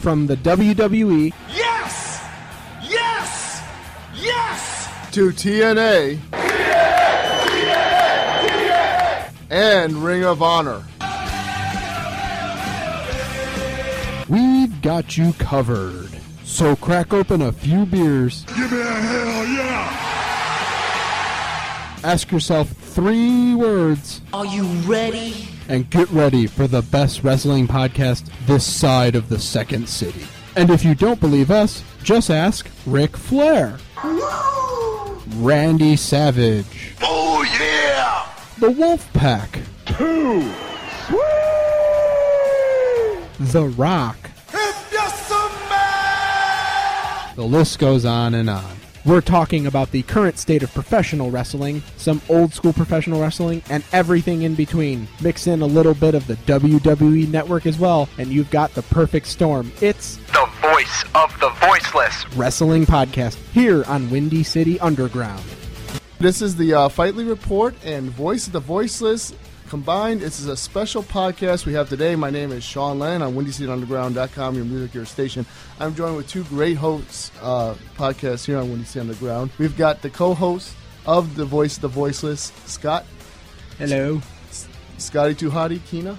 From the WWE Yes! Yes! Yes! to TNA and Ring of Honor. we've got you covered. So crack open a few beers, Give me a hell yeah! ask yourself three words, Are you ready? and get ready for the best wrestling podcast this side of the second city. And if you don't believe us, just ask Ric Flair, Randy Savage, Oh, yeah! the Wolfpack, Two! The Rock. If you're some man! The list goes on and on. We're talking about the current state of professional wrestling, some old school professional wrestling, and everything in between. Mix in a little bit of the WWE network as well, and you've got the perfect storm. It's The voice of the voiceless. Wrestling Podcast here on Windy City Underground. This is the uh, Fight League Report and Voice of the Voiceless combined. This is a special podcast we have today. My name is Sean Lennon on WindyCityUnderground.com, your music, your station. I'm joined with two great hosts, uh, podcasts here on Windy City Underground. We've got the co-host of the Voice of the Voiceless, Scott, Hello. Scotty Too Hottie, Kina.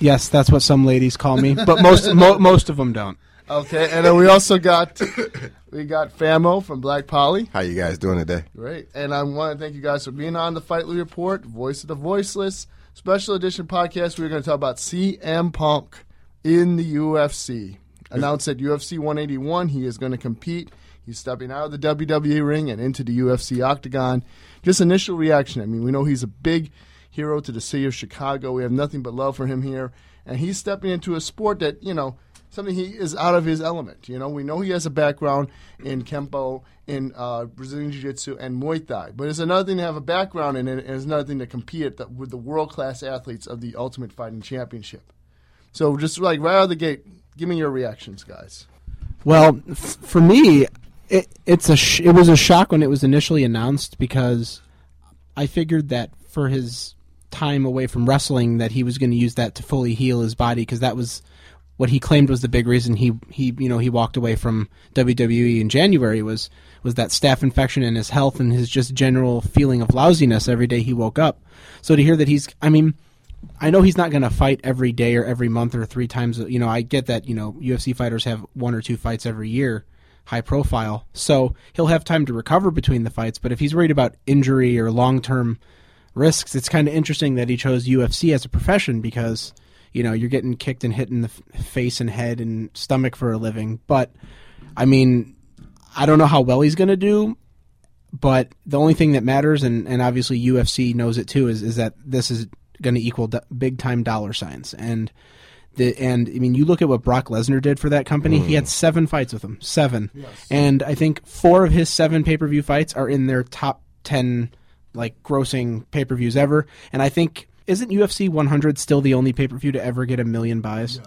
Yes, that's what some ladies call me, but most mo- most of them don't. Okay, and then we also got we got Famo from Black Polly. How you guys doing today? Great. And I want to thank you guys for being on the Fight League Report, Voice of the Voiceless, special edition podcast. We're going to talk about CM Punk in the UFC. Announced at UFC 181, he is going to compete. He's stepping out of the WWE ring and into the UFC octagon. Just initial reaction. I mean, we know he's a big hero to the city of Chicago. We have nothing but love for him here. And he's stepping into a sport that, you know, something he is out of his element. You know, we know he has a background in Kempo, in uh, Brazilian Jiu Jitsu, and Muay Thai. But it's another thing to have a background in it, and it's another thing to compete with the world class athletes of the Ultimate Fighting Championship. So, just like right out of the gate, give me your reactions, guys. Well, f- for me, it, it's a sh- it was a shock when it was initially announced because I figured that for his time away from wrestling that he was going to use that to fully heal his body because that was what he claimed was the big reason he he you know he walked away from WWE in January was was that staph infection and his health and his just general feeling of lousiness every day he woke up. So to hear that he's I mean I know he's not going to fight every day or every month or three times. You know, I get that. You know, UFC fighters have one or two fights every year, high profile. So he'll have time to recover between the fights. But if he's worried about injury or long term risks, it's kind of interesting that he chose UFC as a profession because you know you're getting kicked and hit in the face and head and stomach for a living. But I mean, I don't know how well he's going to do. But the only thing that matters, and, and obviously UFC knows it too, is is that this is going to equal do- big time dollar signs. And the and I mean, you look at what Brock Lesnar did for that company. He had mm. seven fights with them, seven, yes. and I think four of his seven pay per view fights are in their top ten like grossing pay per views ever. And I think isn't UFC 100 still the only pay per view to ever get a million buys?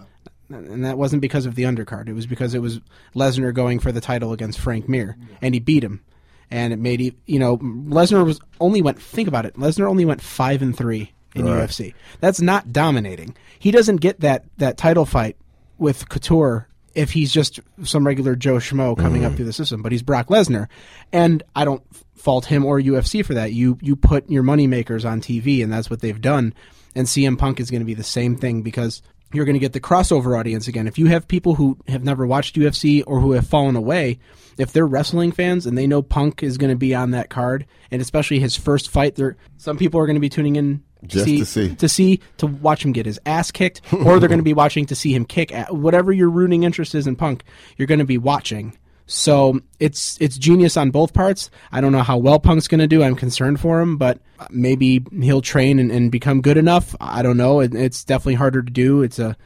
And that wasn't because of the undercard. It was because it was Lesnar going for the title against Frank Mir, and he beat him. and it made you know Lesnar was only went think about it. Lesnar only went five and three in Right. UFC. That's not dominating. He doesn't get that that title fight with Couture if he's just some regular Joe Schmo coming up mm-hmm. through the system. But he's Brock Lesnar, and I don't fault him or UFC for that. You you put your money makers on TV, and that's what they've done. And CM Punk is going to be the same thing because you're going to get the crossover audience again. If you have people who have never watched UFC or who have fallen away, if they're wrestling fans and they know Punk is going to be on that card, and especially his first fight, there some people are going to be tuning in Just to see. to see to watch him get his ass kicked, or they're going to be watching to see him kick. At, whatever your rooting interest is in Punk, you're going to be watching. So it's it's genius on both parts. I don't know how well Punk's going to do. I'm concerned for him, but maybe he'll train and, and become good enough. I don't know. It, it's definitely harder to do. It's a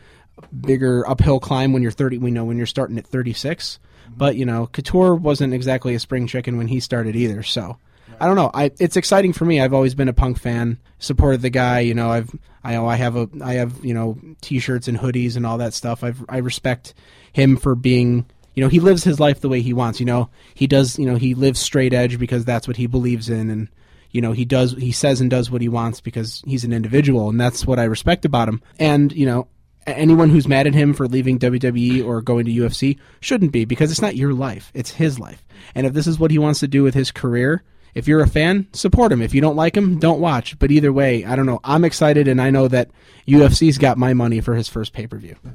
bigger uphill climb when you're 30. We know when you're starting at 36. But you know, Couture wasn't exactly a spring chicken when he started either. So I don't know. I it's exciting for me. I've always been a punk fan. Supported the guy. You know, I've I know I have a I have you know t-shirts and hoodies and all that stuff. I've I respect him for being. You know, he lives his life the way he wants. You know, he does. You know, he lives straight edge because that's what he believes in, and you know, he does. He says and does what he wants because he's an individual, and that's what I respect about him. And you know, anyone who's mad at him for leaving WWE or going to UFC shouldn't be because it's not your life; it's his life. And if this is what he wants to do with his career, if you're a fan, support him. If you don't like him, don't watch. But either way, I don't know. I'm excited, and I know that UFC's got my money for his first pay per view.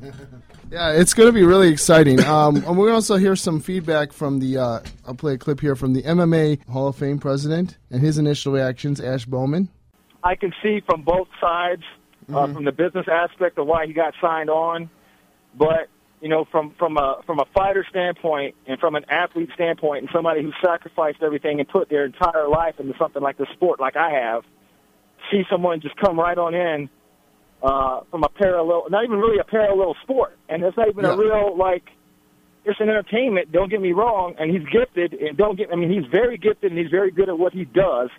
Yeah, it's going to be really exciting. Um, and we're going to also hear some feedback from the. Uh, I'll play a clip here from the MMA Hall of Fame president and his initial reactions. Ash Bowman. I can see from both sides, uh, from the business aspect of why he got signed on, but you know, from from a from a fighter standpoint and from an athlete standpoint, and somebody who sacrificed everything and put their entire life into something like the sport, like I have, see someone just come right on in uh, from a parallel, not even really a parallel sport, and it's not even Yeah. a real like. It's an entertainment. Don't get me wrong, and he's gifted, and don't get. I mean, he's very gifted, and he's very good at what he does.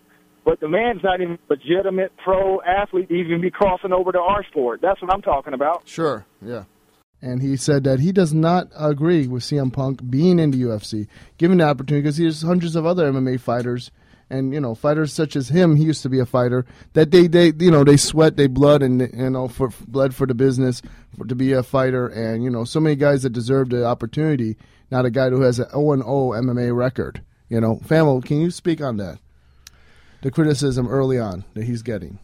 But the man's not even a legitimate pro athlete to even be crossing over to our sport. That's what I'm talking about. Sure. Yeah. And he said that he does not agree with CM Punk being in the UFC, given the opportunity, because there's hundreds of other MMA fighters, and you know, fighters such as him. He used to be a fighter that they, they, you know, they sweat, they blood, and you know, for blood for the business, for, to be a fighter, and you know, so many guys that deserve the opportunity. Not a guy who has an 0 0 MMA record. You know, Famo, can you speak on that? The criticism early on that he's getting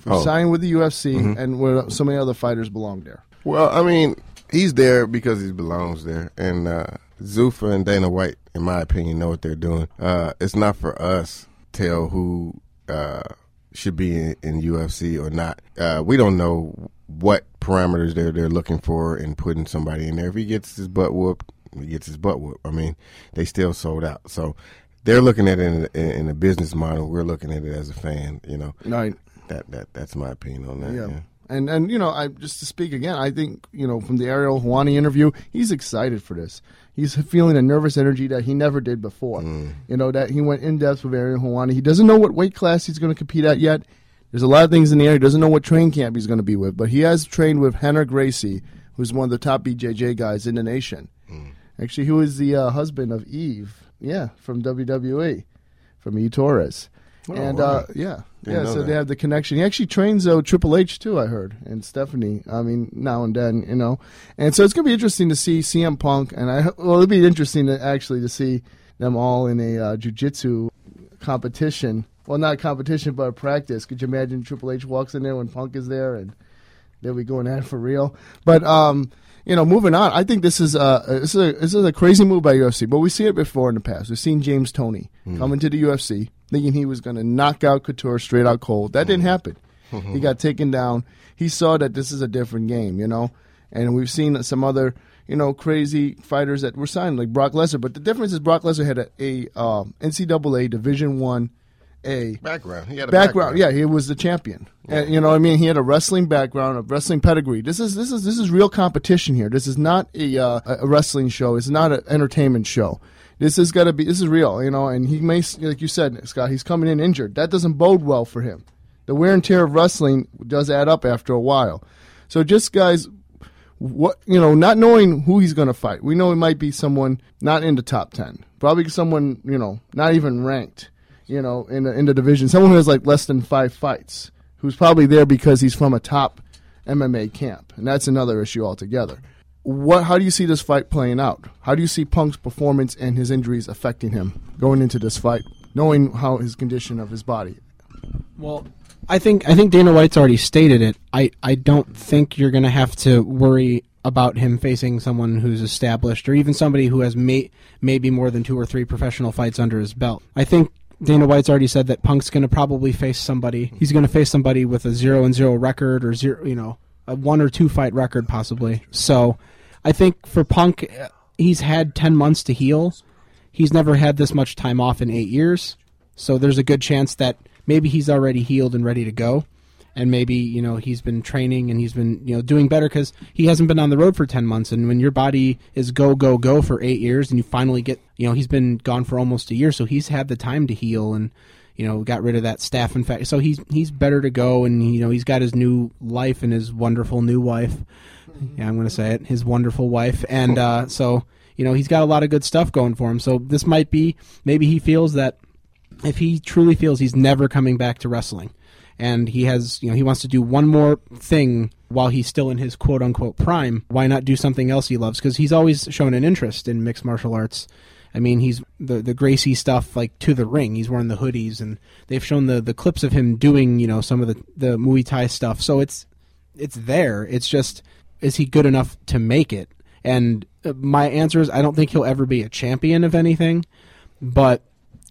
for Oh. signing with the UFC Mhm. and where so many other fighters belong there. Well, I mean, he's there because he belongs there, and uh, Zuffa and Dana White, in my opinion, know what they're doing. Uh, it's not for us to tell who uh, should be in, in UFC or not. Uh, we don't know what parameters they're they're looking for in putting somebody in there. If he gets his butt whooped, he gets his butt whooped. I mean, they still sold out, so they're looking at it in, in, in a business model. We're looking at it as a fan. You know, Right. That that that's my opinion on that. Yeah. yeah. And and you know, I just to speak again, I think, you know, from the Ariel Helwani interview, he's excited for this. He's feeling a nervous energy that he never did before. You know, that he went in depth with Ariel Helwani. He doesn't know what weight class he's going to compete at yet. There's a lot of things in the air. He doesn't know what train camp he's going to be with, but he has trained with Rener Gracie, who's one of the top BJJ guys in the nation. Actually, he was the uh, husband of Eve, yeah, from WWE, from E Torres. Oh, and uh, yeah, Didn't yeah. So that. they have the connection. He actually trains uh, Triple H too. I heard, and Stephanie. I mean, now and then, you know. And so it's gonna be interesting to see CM Punk, and I well, it'll be interesting to actually to see them all in a uh, jujitsu competition. Well, not competition, but a practice. Could you imagine Triple H walks in there when Punk is there, and they'll be going at it for real. But um, you know, moving on, I think this is uh this is a this is a crazy move by UFC. But we've seen it before in the past. We've seen James Toney coming to the UFC thinking he was going to knock out Couture straight out cold. That didn't happen. he got taken down. He saw that this is a different game, you know. And we've seen some other you know crazy fighters that were signed like Brock Lesnar. But the difference is Brock Lesnar had a, a um, NCAA Division One. A Background. He had a background. Yeah, he was the champion. And, you know, what I mean, he had a wrestling background, a wrestling pedigree. This is this is this is real competition here. This is not a uh, a wrestling show. It's not an entertainment show. This is got to be. This is real, you know. And he may, like you said, Scott, he's coming in injured. That doesn't bode well for him. The wear and tear of wrestling does add up after a while. So just guys what you know, not knowing who he's going to fight. We know it might be someone not in the top ten, probably someone you know not even ranked, you know, in the, in the division. Someone who has like less than five fights, who's probably there because he's from a top MMA camp, and that's another issue altogether. What? How do you see this fight playing out? How do you see Punk's performance and his injuries affecting him going into this fight, knowing how his condition of his body? Well, I think I think Dana White's already stated it. I, I don't think you're going to have to worry about him facing someone who's established or even somebody who has may, maybe more than two or three professional fights under his belt. I think Dana White's already said that Punk's going to probably face somebody. Mm-hmm. He's going to face somebody with a zero and zero record or zero, you know, a one or two fight record possibly. So, I think for Punk, he's had ten months to heal. He's never had this much time off in eight years. So there's a good chance that maybe he's already healed and ready to go and maybe you know he's been training and he's been you know doing better because he hasn't been on the road for 10 months. And when your body is go go go for eight years and you finally get you know he's been gone for almost a year so he's had the time to heal and you know got rid of that staph infection. So he's he's better to go and you know he's got his new life and his wonderful new wife. Yeah i'm going to say it his wonderful wife. And uh, so you know he's got a lot of good stuff going for him. So this might be maybe he feels that if he truly feels he's never coming back to wrestling and he has you know he wants to do one more thing while he's still in his quote unquote prime why not do something else he loves because he's always shown an interest in mixed martial arts I mean, he's the the Gracie stuff like to the ring. He's wearing the hoodies, and they've shown the, the clips of him doing you know some of the the Muay Thai stuff. So it's it's there. It's just is he good enough to make it? And uh, my answer is I don't think he'll ever be a champion of anything, but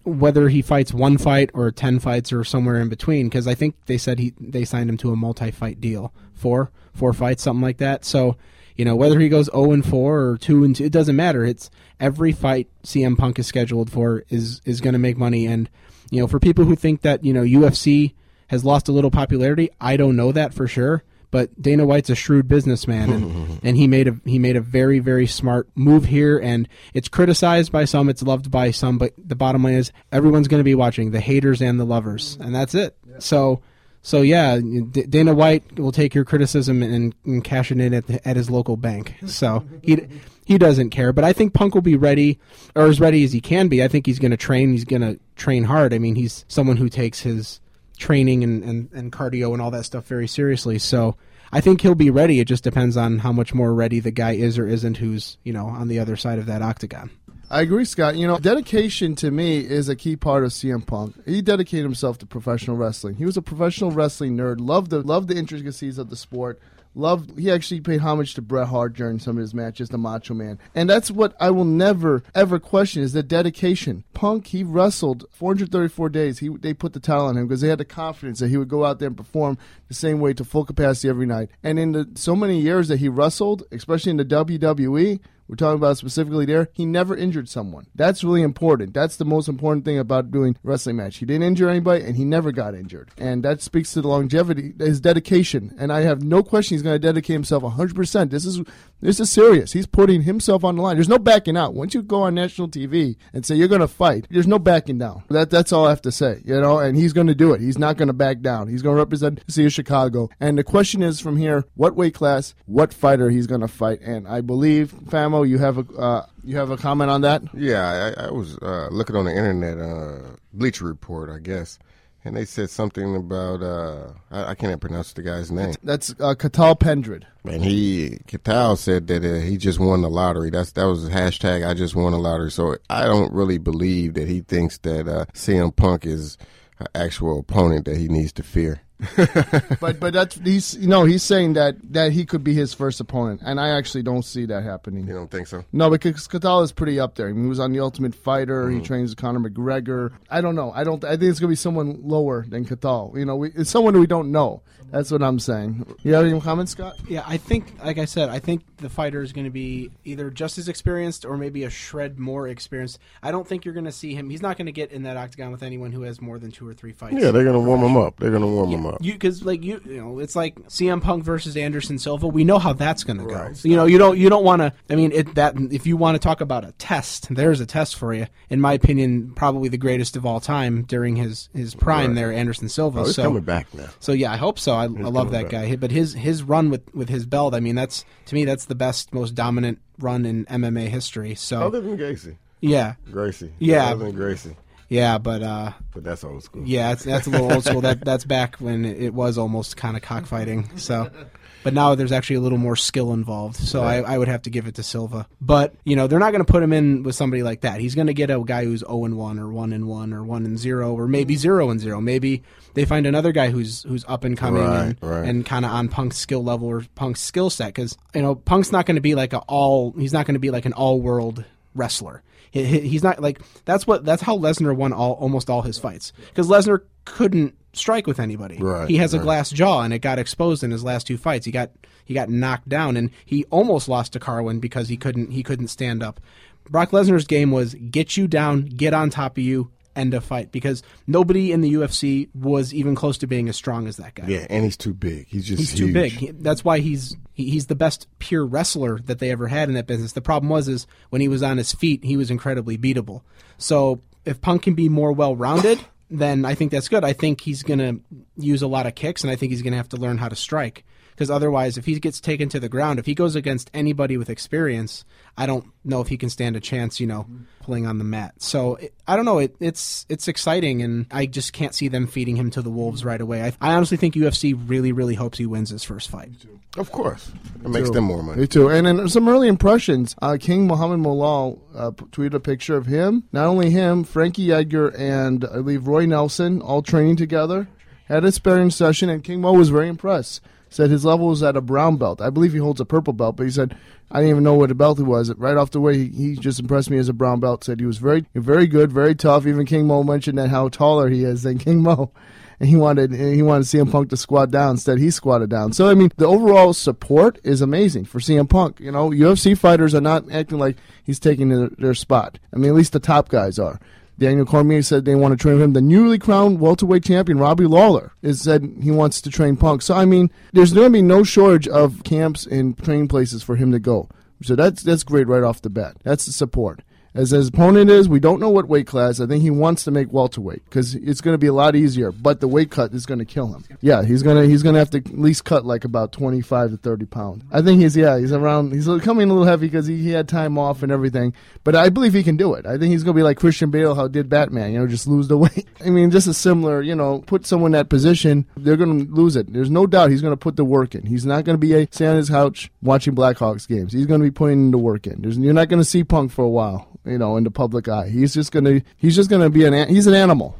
whether he fights one fight or 10 fights or somewhere in between because I think they said he they signed him to a multi-fight deal. Four four fights something like that. So, you know, whether he goes 0 and 4 or 2 and 2 it doesn't matter. It's every fight CM Punk is scheduled for is is going to make money and you know, for people who think that, you know, UFC has lost a little popularity, I don't know that for sure but Dana White's a shrewd businessman, and, and he made a he made a very very smart move here. And it's criticized by some, it's loved by some, but the bottom line is everyone's going to be watching, the haters and the lovers, and that's it. So. So yeah, D- Dana White will take your criticism and, and cash it in at, the, at his local bank. So he he doesn't care. But I think Punk will be ready, or as ready as he can be. I think he's going to train. He's going to train hard. I mean, he's someone who takes his training and, and, and cardio and all that stuff very seriously. So I think he'll be ready. It just depends on how much more ready the guy is or isn't who's, you know, on the other side of that octagon. I agree, Scott. You know, dedication to me is a key part of CM Punk. He dedicated himself to professional wrestling. He was a professional wrestling nerd. Loved the loved the intricacies of the sport. Loved. He actually paid homage to Bret Hart during some of his matches, the Macho Man, and that's what I will never ever question is the dedication. Punk he wrestled 434 days. He they put the title on him because they had the confidence that he would go out there and perform the same way to full capacity every night. And in the so many years that he wrestled, especially in the WWE, we're talking about specifically there, he never injured someone. That's really important. That's the most important thing about doing wrestling match. He didn't injure anybody and he never got injured. And that speaks to the longevity, his dedication. And I have no question he's going to dedicate himself 100%. This is this is serious. He's putting himself on the line. There's no backing out. Once you go on national TV and say you're going to fight, there's no backing down. That that's all I have to say, you know, and he's going to do it. He's not going to back down. He's going to represent the city of Chicago. And the question is from here, what weight class, what fighter he's going to fight. And I believe Famo, you have a uh, you have a comment on that? Yeah, I, I was uh, looking on the internet, uh, Bleacher Report, I guess, and they said something about uh, I, I can't pronounce the guy's name. That's uh, Cathal Pendred. And he Cathal said that uh, he just won the lottery. That's that was hashtag. I just won the lottery. So I don't really believe that he thinks that uh, CM Punk is an actual opponent that he needs to fear. but but that's he's you know he's saying that that he could be his first opponent, and I actually don't see that happening. You don't think so? No, because Cathal is pretty up there. I mean, he was on the Ultimate Fighter. Mm-hmm. He trains Conor McGregor. I don't know. I don't. I think it's gonna be someone lower than Cathal. You know, we, it's someone we don't know. That's what I'm saying. You have any comments, Scott? Yeah, I think, like I said, I think the fighter is going to be either just as experienced or maybe a shred more experienced. I don't think you're going to see him. He's not going to get in that octagon with anyone who has more than two or three fights. Yeah, they're gonna warm him up. They're gonna warm him up. up. You because like you you know it's like CM Punk versus Anderson Silva. We know how that's going to go. You know you don't you don't want to. I mean it that if you want to talk about a test, there's a test for you. In my opinion, probably the greatest of all time during his his prime Right. there, Anderson Silva. Oh, he's so coming back now. So yeah, I hope so. I, I love that guy. But his his run with with his belt, I mean that's to me that's the best, most dominant run in MMA history. So Other than Gracie. yeah, Gracie. Yeah. Other than Gracie. yeah, but uh, But that's old school. yeah, that's, that's a little old school. That that's back when it was almost kind of cockfighting. So, but now there's actually a little more skill involved. So I, I would have to give it to Silva. But you know they're not going to put him in with somebody like that. He's going to get a guy who's zero and one or one and one or one and zero or maybe mm. zero and zero. Maybe they find another guy who's who's up and coming Right, and, right. and kind of on Punk's skill level or Punk's skill set because you know Punk's not going to be like a all. He's not going to be like an all world wrestler. He- he- He's not like that's what that's how Lesnar won all almost all his fights because Lesnar couldn't strike with anybody. Right, he has a glass jaw and it got exposed in his last two fights. He got he got knocked down and he almost lost to Carwin because he couldn't he couldn't stand up. Brock Lesnar's game was get you down, get on top of you, end a fight because nobody in the UFC was even close to being as strong as that guy. Yeah, and he's too big. He's just He's too big. He- That's why he's he, he's the best pure wrestler that they ever had in that business. The problem was is when he was on his feet, he was incredibly beatable. So if Punk can be more well rounded, then I think that's good. I think he's going to use a lot of kicks, and I think he's going to have to learn how to strike. Because otherwise, if he gets taken to the ground, if he goes against anybody with experience, I don't know if he can stand a chance. You know, pulling on the mat. So it, I don't know. It, it's it's exciting, and I just can't see them feeding him to the wolves right away. I, I honestly think UFC really, really hopes he wins his first fight. Of course. It makes too. them more money. Me too. And then some early impressions. Uh, King Muhammad Molal uh, tweeted a picture of him. Not only him, Frankie Edgar and I believe Roy Nelson all training together. Had a sparring session, and King Mo was very impressed. Said his level was at a brown belt. I believe he holds a purple belt, but he said I didn't even know what a belt he was. Right off the way, he, he just impressed me as a brown belt. Said he was very, very good, very tough. Even King Mo mentioned that how taller he is than King Mo and he wanted he wanted CM Punk to squat down. Instead, he squatted down. So I mean, the overall support is amazing for CM Punk. You know, UFC fighters are not acting like he's taking their, their spot. I mean, at least the top guys are. Daniel Cormier said they want to train him. The newly crowned welterweight champion Robbie Lawler is said he wants to train Punk. So I mean, there's going to be no shortage of camps and training places for him to go. So that's that's great right off the bat. That's the support. As his opponent is, we don't know what weight class. I think he wants to make welterweight because it's going to be a lot easier. But the weight cut is going to kill him. Yeah, he's gonna he's gonna have to at least cut like about twenty five to thirty pounds. I think he's yeah he's around he's coming a little heavy because he, he had time off and everything. But I believe he can do it. I think he's going to be like Christian Bale how did Batman. You know, just lose the weight. I mean, just a similar you know put someone in that position, they're going to lose it. There's no doubt he's going to put the work in. He's not going to be uh, a stay on his couch watching Blackhawks games. He's going to be putting the work in. There's, you're not going to see Punk for a while you know, in the public eye. He's just gonna he's just gonna be an he's an animal.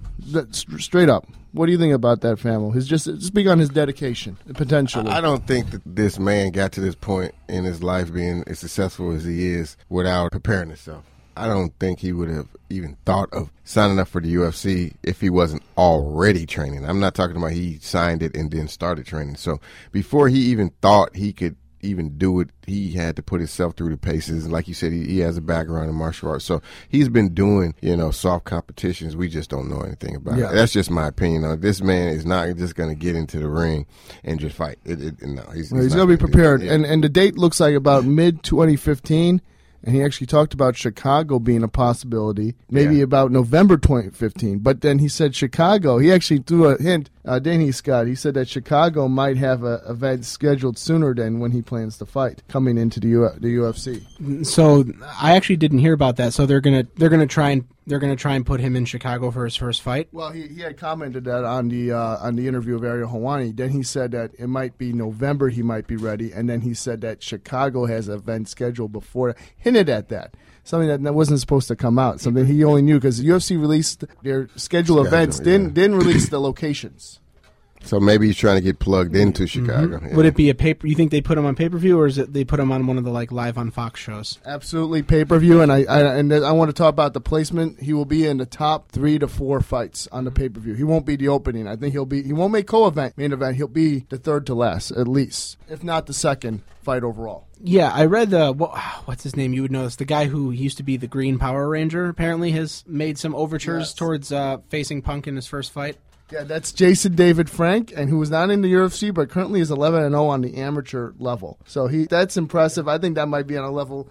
Straight up. What do you think about that, family? He's just speak on his dedication, potentially. I don't think that this man got to this point in his life being as successful as he is without preparing himself. I don't think he would have even thought of signing up for the UFC if he wasn't already training. I'm not talking about he signed it and then started training. So before he even thought he could even do it, he had to put himself through the paces. Like you said, he, he has a background in martial arts. So he's been doing, you know, soft competitions. We just don't know anything about Yeah. it. That's just my opinion. on. This man is not just going to get into the ring and just fight. It, it, no, he's, Well, he's not going to be prepared. And and the date looks like about mid 2015. And he actually talked about Chicago being a possibility, maybe Yeah. about November 2015. But then he said Chicago. He actually threw a hint, uh, Danny Scott. He said that Chicago might have a event scheduled sooner than when he plans to fight coming into the, U- the UFC. So I actually didn't hear about that. So they're gonna they're gonna try and they're gonna try and put him in Chicago for his first fight. Well, he, he had commented that on the uh, on the interview of Ariel Helwani. Then he said that it might be November he might be ready, and then he said that Chicago has an event scheduled before. Hinted at that. Something that that wasn't supposed to come out. Something he only knew because UFC released their scheduled Schedule, events, yeah. didn't didn't release the locations. So maybe he's trying to get plugged mm-hmm. into Chicago. Yeah. Would it be a paper? You think they put him on pay per view, or is it they put him on one of the like live on Fox shows? Absolutely pay per view, and I, I and I want to talk about the placement. He will be in the top three to four fights on the mm-hmm. pay per view. He won't be the opening. I think he'll be. He won't make co event main event. He'll be the third to last at least, if not the second fight overall. Yeah, I read the what, what's his name? You would know this. The guy who used to be the Green Power Ranger apparently has made some overtures Yes. towards uh, facing Punk in his first fight. Yeah, that's Jason David Frank, and who was not in the UFC, but currently is 11 and 0 on the amateur level. So he that's impressive. I think that might be on a level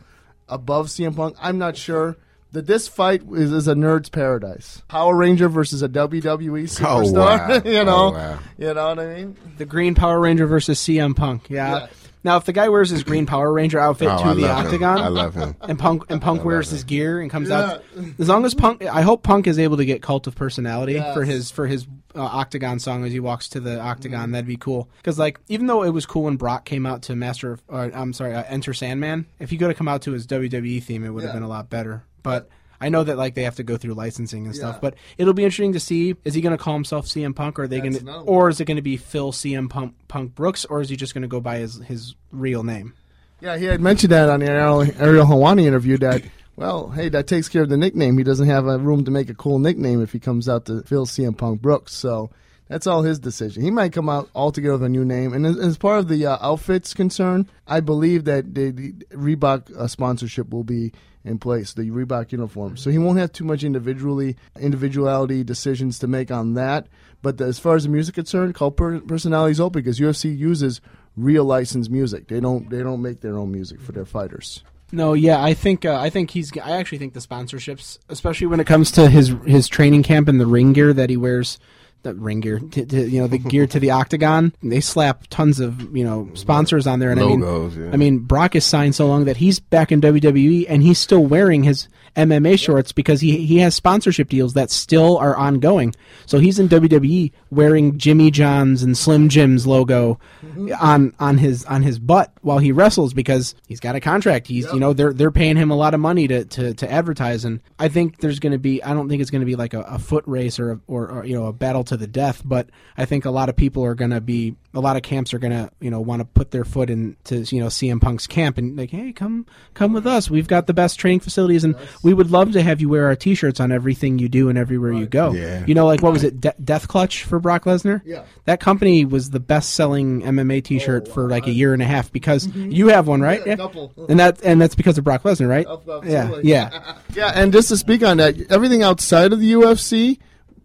above CM Punk. I'm not sure. That this fight is, is a nerd's paradise. Power Ranger versus a WWE oh, superstar. wow. you know, Oh, wow. you know what I mean. The Green Power Ranger versus CM Punk. Yeah. Yeah. Now, if the guy wears his Green Power Ranger outfit Oh, to I the love him. octagon, I love him. and Punk and Punk wears his gear and comes out, as long as Punk, I hope Punk is able to get Cult of Personality Yes. for his for his uh, octagon song as he walks to the octagon. That'd be cool. Because like, even though it was cool when Brock came out to Master, of, uh, I'm sorry, uh, Enter Sandman. If he could have come out to his WWE theme, it would have Yeah. been a lot better. But. I know that like they have to go through licensing and stuff, Yeah. but it'll be interesting to see. Is he going to call himself CM Punk, or are they going to, or is it going to be Phil CM Punk, Punk Brooks, or is he just going to go by his his real name? Yeah, he had mentioned that on the Ariel, Ariel Helwani interview that, well, hey, that takes care of the nickname. He doesn't have a room to make a cool nickname if he comes out to Phil CM Punk Brooks. So that's all his decision. He might come out altogether with a new name. And as, as part of the uh, outfits concern, I believe that the, the Reebok uh, sponsorship will be in place, the Reebok uniform. So he won't have too much individually individuality decisions to make on that. But the, as far as the music concerned, cult per- personalities open because UFC uses real licensed music. They don't they don't make their own music for their fighters. No, yeah, I think uh, I think he's. I actually think the sponsorships, especially when it comes to his his training camp and the ring gear that he wears, the ring gear, to, to, you know, the gear to the octagon. They slap tons of you know sponsors on there, and Logos, I mean, yeah. I mean, Brock is signed so long that he's back in WWE and he's still wearing his MMA shorts because he he has sponsorship deals that still are ongoing. So he's in WWE wearing Jimmy John's and Slim Jim's logo mm-hmm. on on his on his butt while he wrestles because he's got a contract. He's you know they're they're paying him a lot of money to to, to advertise and I think there's going to be I don't think it's going to be like a, a foot race or, a, or or you know a battle to the death, but I think a lot of people are going to be a lot of camps are going to you know want to put their foot into you know CM Punk's camp and like hey come come with us. We've got the best training facilities and we would love to have you wear our t-shirts on everything you do and everywhere you go. Yeah. You know like what was it De- Death Clutch for Brock Lesnar? Yeah. That company was the best selling MMA t-shirt oh, for like a year and a half because mm-hmm. you have one, right? Oh, Yeah, a couple. And that and that's because of Brock Lesnar, right? Absolutely. Yeah. Yeah. Yeah, and just to speak on that, everything outside of the UFC,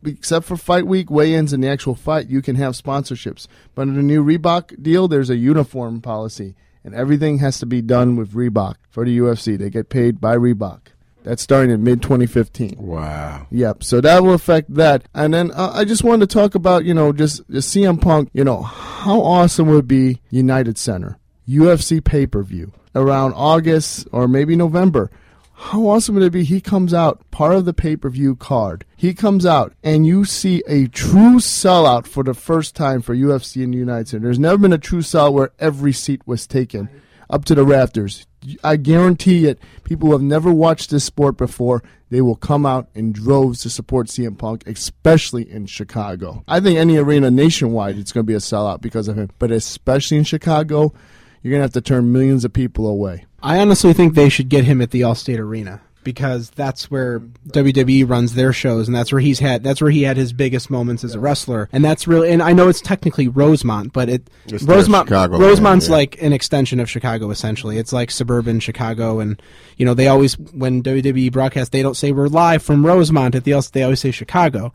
except for fight week weigh-ins and the actual fight, you can have sponsorships. But in the new Reebok deal, there's a uniform policy, and everything has to be done with Reebok for the UFC. They get paid by Reebok. That's starting in mid 2015. Wow. Yep. So that will affect that. And then uh, I just wanted to talk about, you know, just, just CM Punk, you know, how awesome would be United Center, UFC pay per view around August or maybe November. How awesome would it be? He comes out, part of the pay per view card. He comes out, and you see a true sellout for the first time for UFC in the United States. There's never been a true sellout where every seat was taken up to the rafters. I guarantee it. People who have never watched this sport before, they will come out in droves to support CM Punk, especially in Chicago. I think any arena nationwide, it's going to be a sellout because of him. But especially in Chicago, you're going to have to turn millions of people away. I honestly think they should get him at the Allstate Arena because that's where WWE runs their shows, and that's where he's had that's where he had his biggest moments as a wrestler, and that's really. And I know it's technically Rosemont, but it It's Rosemont Chicago, Rosemont's yeah. like an extension of Chicago. Essentially, it's like suburban Chicago, and you know they always when WWE broadcast they don't say we're live from Rosemont at the Allstate, they always say Chicago.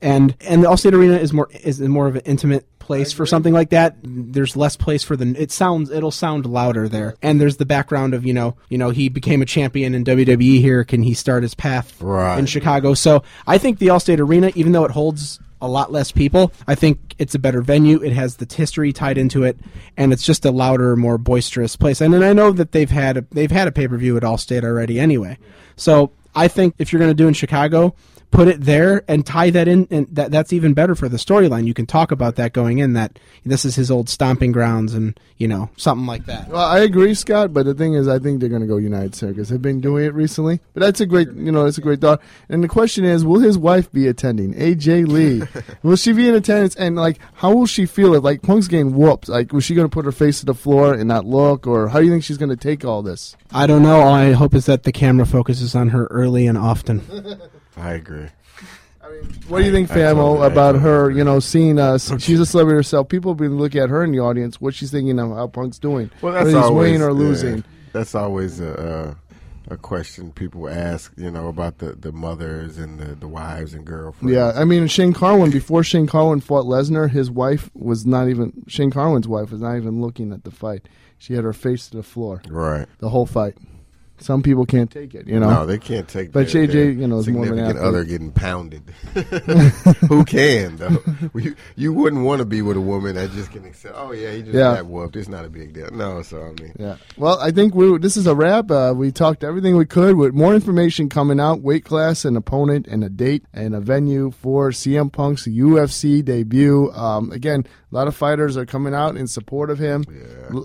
And and the Allstate Arena is more is more of an intimate place for something like that. There's less place for the it sounds it'll sound louder there. And there's the background of you know you know he became a champion in WWE here. Can he start his path Right. in Chicago? So I think the Allstate Arena, even though it holds a lot less people, I think it's a better venue. It has the history tied into it, and it's just a louder, more boisterous place. And then I know that they've had a, they've had a pay per view at Allstate already anyway. So I think if you're going to do in Chicago, put it there and tie that in, and that that's even better for the storyline. You can talk about that going in that this is his old stomping grounds, and you know something like that. Well, I agree, Scott. But the thing is, I think they're going to go United Center because they've been doing it recently. But that's a great, you know, that's a great thought. And the question is, will his wife be attending? AJ Lee, will she be in attendance? And like, how will she feel if like Punk's getting whooped? Like, was she going to put her face to the floor and not look, or how do you think she's going to take all this? I don't know. All I hope is that the camera focuses on her early and often. I agree. What do you think, I- I Famo, totally- about totally her? You know, seeing us. She's a celebrity herself. People have been looking at her in the audience. What she's thinking of how Punk's doing. Well, whether that's he's always winning or yeah, losing. that's always a, uh, a question people ask, you know, about the, the mothers and the, the wives and girlfriends. Yeah, I mean Shane Carwin before Shane Carwin fought Lesnar, his wife was not even Shane Carwin's wife was not even looking at the fight. She had her face to the floor. Right. The whole fight. Some people can't take it, you know. No, they can't take. It. But their, JJ, their you know, is more of an athlete. other getting pounded. Who can though? you you wouldn't want to be with a woman that just can accept. Oh yeah, he just Yeah. got whooped. It's not a big deal. No, so I mean, Yeah. Well, I think we this is a wrap. Uh, we talked everything we could with more information coming out, weight class, an opponent, and a date and a venue for CM Punk's UFC debut. Um, again, a lot of fighters are coming out in support of him.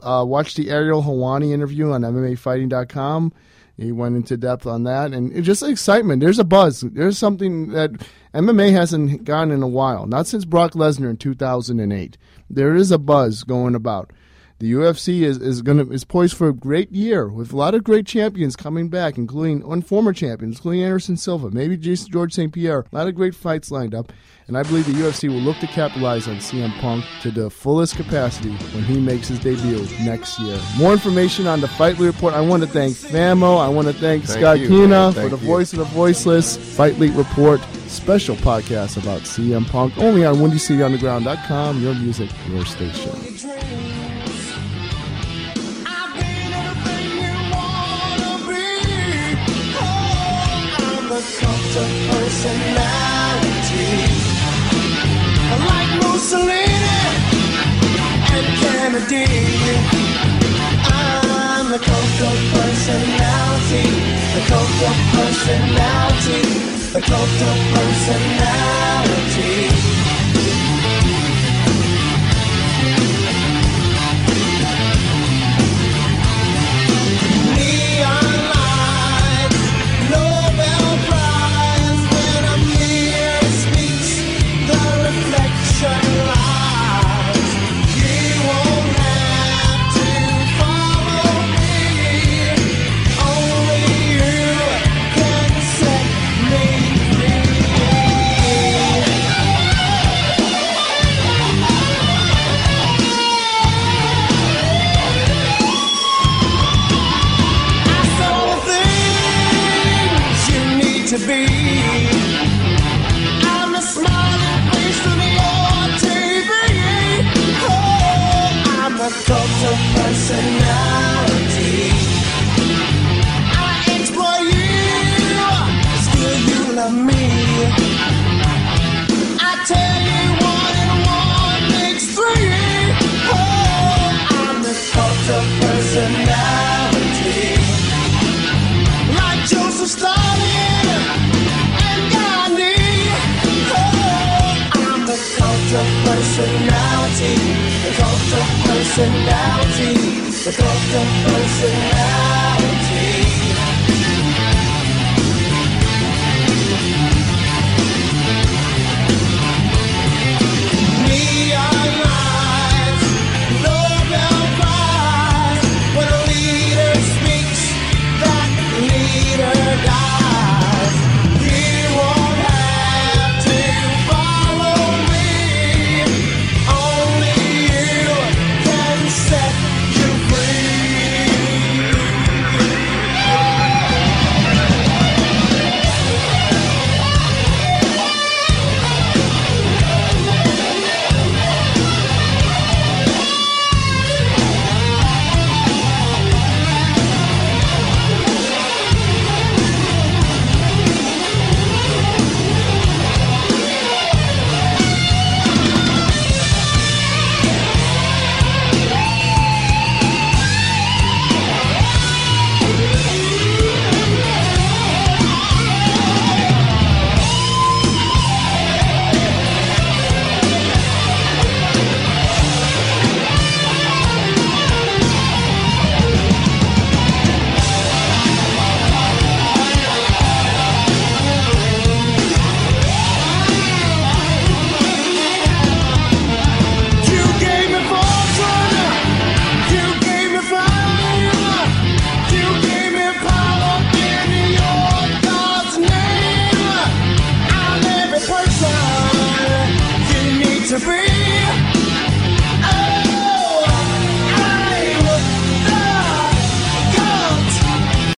Uh, watch the Ariel Helwani interview on MMAfighting.com. He went into depth on that, and just excitement. There's a buzz. There's something that MMA hasn't gone in a while, not since Brock Lesnar in 2008. There is a buzz going about. The UFC is, is gonna is poised for a great year with a lot of great champions coming back, including one former champions, including Anderson Silva, maybe Jason George St. Pierre. A lot of great fights lined up, and I believe the UFC will look to capitalize on CM Punk to the fullest capacity when he makes his debut next year. More information on the Fight League Report. I want to thank Famo. I want to thank, Thank Scott you, Kina for the you. voice of the voiceless. Fight League Report special podcast about CM Punk only on WindyCityUnderground.com. Your music, your station. I like Mussolini and Kennedy, I'm the cult of personality, of personality, the cult of personality. Personality. The cult of personality.